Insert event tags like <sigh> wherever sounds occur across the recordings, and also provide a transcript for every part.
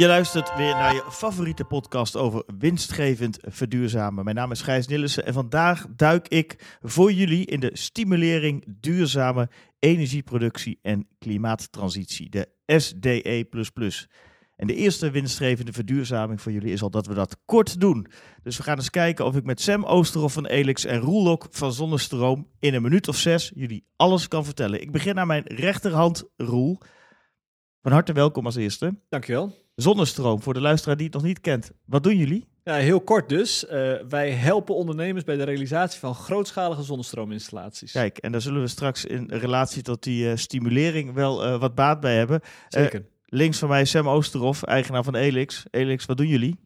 Je luistert weer naar je favoriete podcast over winstgevend verduurzamen. Mijn naam is Gijs Nillissen en vandaag duik ik voor jullie in de stimulering duurzame energieproductie en klimaattransitie, de SDE++. En de eerste winstgevende verduurzaming voor jullie is al dat we dat kort doen. Dus we gaan eens kijken of ik met Sam Oosterhoff van Elix en Roelok van Zonnestroom in een minuut of zes jullie alles kan vertellen. Ik begin aan mijn rechterhand, Roel. Van harte welkom als eerste. Dankjewel. Zonnestroom, voor de luisteraar die het nog niet kent. Wat doen jullie? Ja, heel kort dus. Uh, wij helpen ondernemers bij de realisatie van grootschalige zonnestroominstallaties. Kijk, en daar zullen we straks in relatie tot die uh, stimulering wel uh, wat baat bij hebben. Zeker. links van mij Sam Oosterhoff, eigenaar van Elix. Elix, wat doen jullie?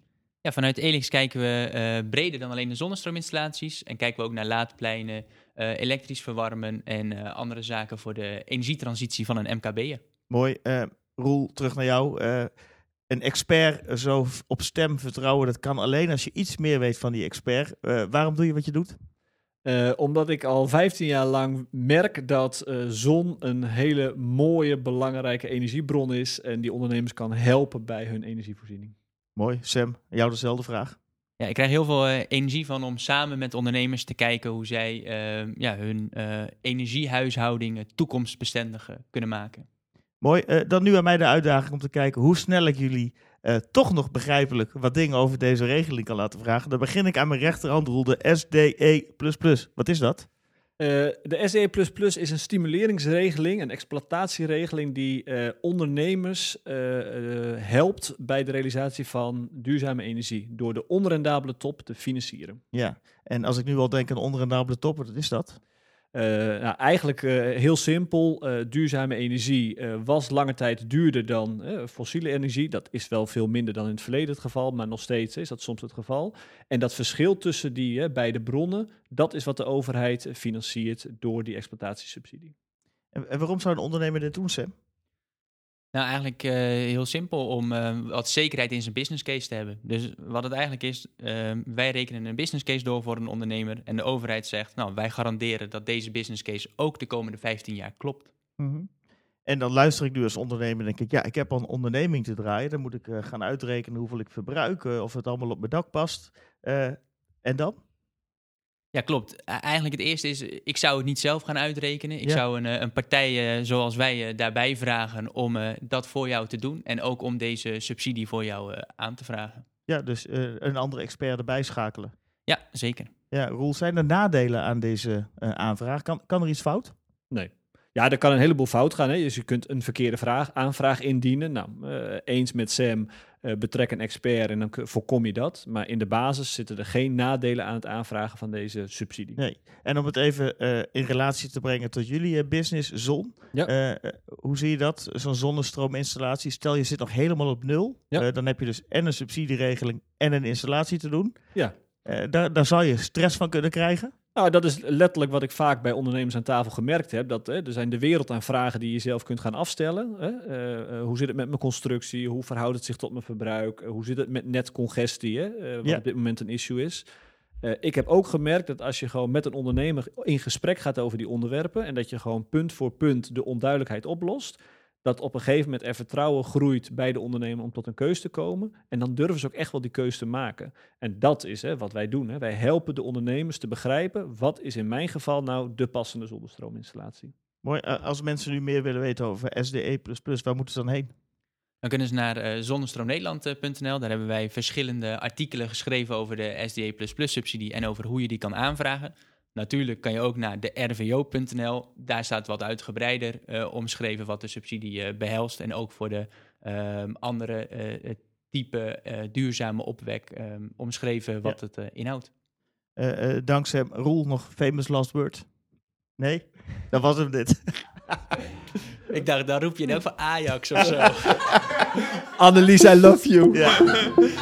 Ja, vanuit Elix kijken we breder dan alleen de zonnestroominstallaties. En kijken we ook naar laadpleinen, elektrisch verwarmen en andere zaken voor de energietransitie van een MKB'er. Mooi. Roel, terug naar jou een expert zo op stem vertrouwen, dat kan alleen als je iets meer weet van die expert. Uh, waarom doe je wat je doet? Uh, omdat ik al 15 jaar lang merk dat uh, zon een hele mooie, belangrijke energiebron is en die ondernemers kan helpen bij hun energievoorziening. Mooi. Sam, jou dezelfde vraag. Ja, ik krijg heel veel uh, energie van om samen met ondernemers te kijken hoe zij ja, hun energiehuishoudingen toekomstbestendig kunnen maken. Mooi. Uh, dan nu aan mij de uitdaging om te kijken hoe snel ik jullie uh, toch nog begrijpelijk wat dingen over deze regeling kan laten vragen. Dan begin ik aan mijn rechterhand, Roel, de SDE++. Wat is dat? Uh, de SDE++ is een stimuleringsregeling, een exploitatieregeling die ondernemers helpt bij de realisatie van duurzame energie door de onrendabele top te financieren. Ja, en als ik nu al denk aan onrendabele top, wat is dat? Uh, nou, eigenlijk uh, heel simpel. Uh, duurzame energie was lange tijd duurder dan fossiele energie. Dat is wel veel minder dan in het verleden het geval, maar nog steeds is dat soms het geval. En dat verschil tussen die beide bronnen, dat is wat de overheid financiert door die exploitatiesubsidie. En, en waarom zou een ondernemer dit doen, Sam? Nou, eigenlijk uh, heel simpel om uh, wat zekerheid in zijn business case te hebben. Dus wat het eigenlijk is, uh, wij rekenen een business case door voor een ondernemer en de overheid zegt, nou, wij garanderen dat deze business case ook de komende 15 jaar klopt. -hmm. En dan luister ik nu als ondernemer en denk ik, ja, ik heb al een onderneming te draaien, dan moet ik gaan uitrekenen hoeveel ik verbruik, of het allemaal op mijn dak past. en dan? Ja, klopt. Eigenlijk het eerste is, ik zou het niet zelf gaan uitrekenen. Ik zou een, eh, een partij uh, zoals wij uh, daarbij vragen om uh, dat voor jou te doen. En ook om deze subsidie voor jou aan te vragen. Ja, dus een andere expert erbij schakelen. Ja, zeker. Ja, Roel, zijn er nadelen aan deze aanvraag? Kan, kan er iets fout? Nee. Ja, er kan een heleboel fout gaan. Hè? Dus je kunt een verkeerde vraag, aanvraag indienen. Nou, uh, eens met Sam, uh, betrek een expert en dan voorkom je dat. Maar in de basis zitten er geen nadelen aan het aanvragen van deze subsidie. Nee. En om het even uh, in relatie te brengen tot jullie business, zon. Ja. hoe zie je dat? Zo'n zonnestroominstallatie. Stel je zit nog helemaal op nul. Ja. dan heb je dus en een subsidieregeling en een installatie te doen. Ja. daar, daar zou je stress van kunnen krijgen. Nou, dat is letterlijk wat ik vaak bij ondernemers aan tafel gemerkt heb. Dat hè, er zijn de wereld aan vragen die je zelf kunt gaan afstellen. Hè. Uh, uh, hoe zit het met mijn constructie? Hoe verhoudt het zich tot mijn verbruik? Uh, hoe zit het met netcongestie? Hè, wat ja. op dit moment een issue is. ik heb ook gemerkt dat als je gewoon met een ondernemer in gesprek gaat over die onderwerpen. en dat je gewoon punt voor punt de onduidelijkheid oplost dat op een gegeven moment er vertrouwen groeit bij de ondernemer om tot een keuze te komen. En dan durven ze ook echt wel die keuze te maken. En dat is hè, wat wij doen. Hè. Wij helpen de ondernemers te begrijpen wat is in mijn geval nou de passende zonnestroominstallatie. Mooi. Als mensen nu meer willen weten over SDE++, waar moeten ze dan heen? Dan kunnen ze naar uh, zonnestroomnederland.nl. Daar hebben wij verschillende artikelen geschreven over de SDE++-subsidie en over hoe je die kan aanvragen. Natuurlijk kan je ook naar de rvo.nl. Daar staat wat uitgebreider uh, omschreven wat de subsidie uh, behelst. En ook voor de uh, andere uh, type duurzame opwek um, omschreven wat ja. het inhoudt. dankzij Roel nog famous last word. Nee? Dat was hem dit. <laughs> Ik dacht, daar roep je in elk van Ajax of zo. <laughs> Annelies, I love you. Ja. <laughs>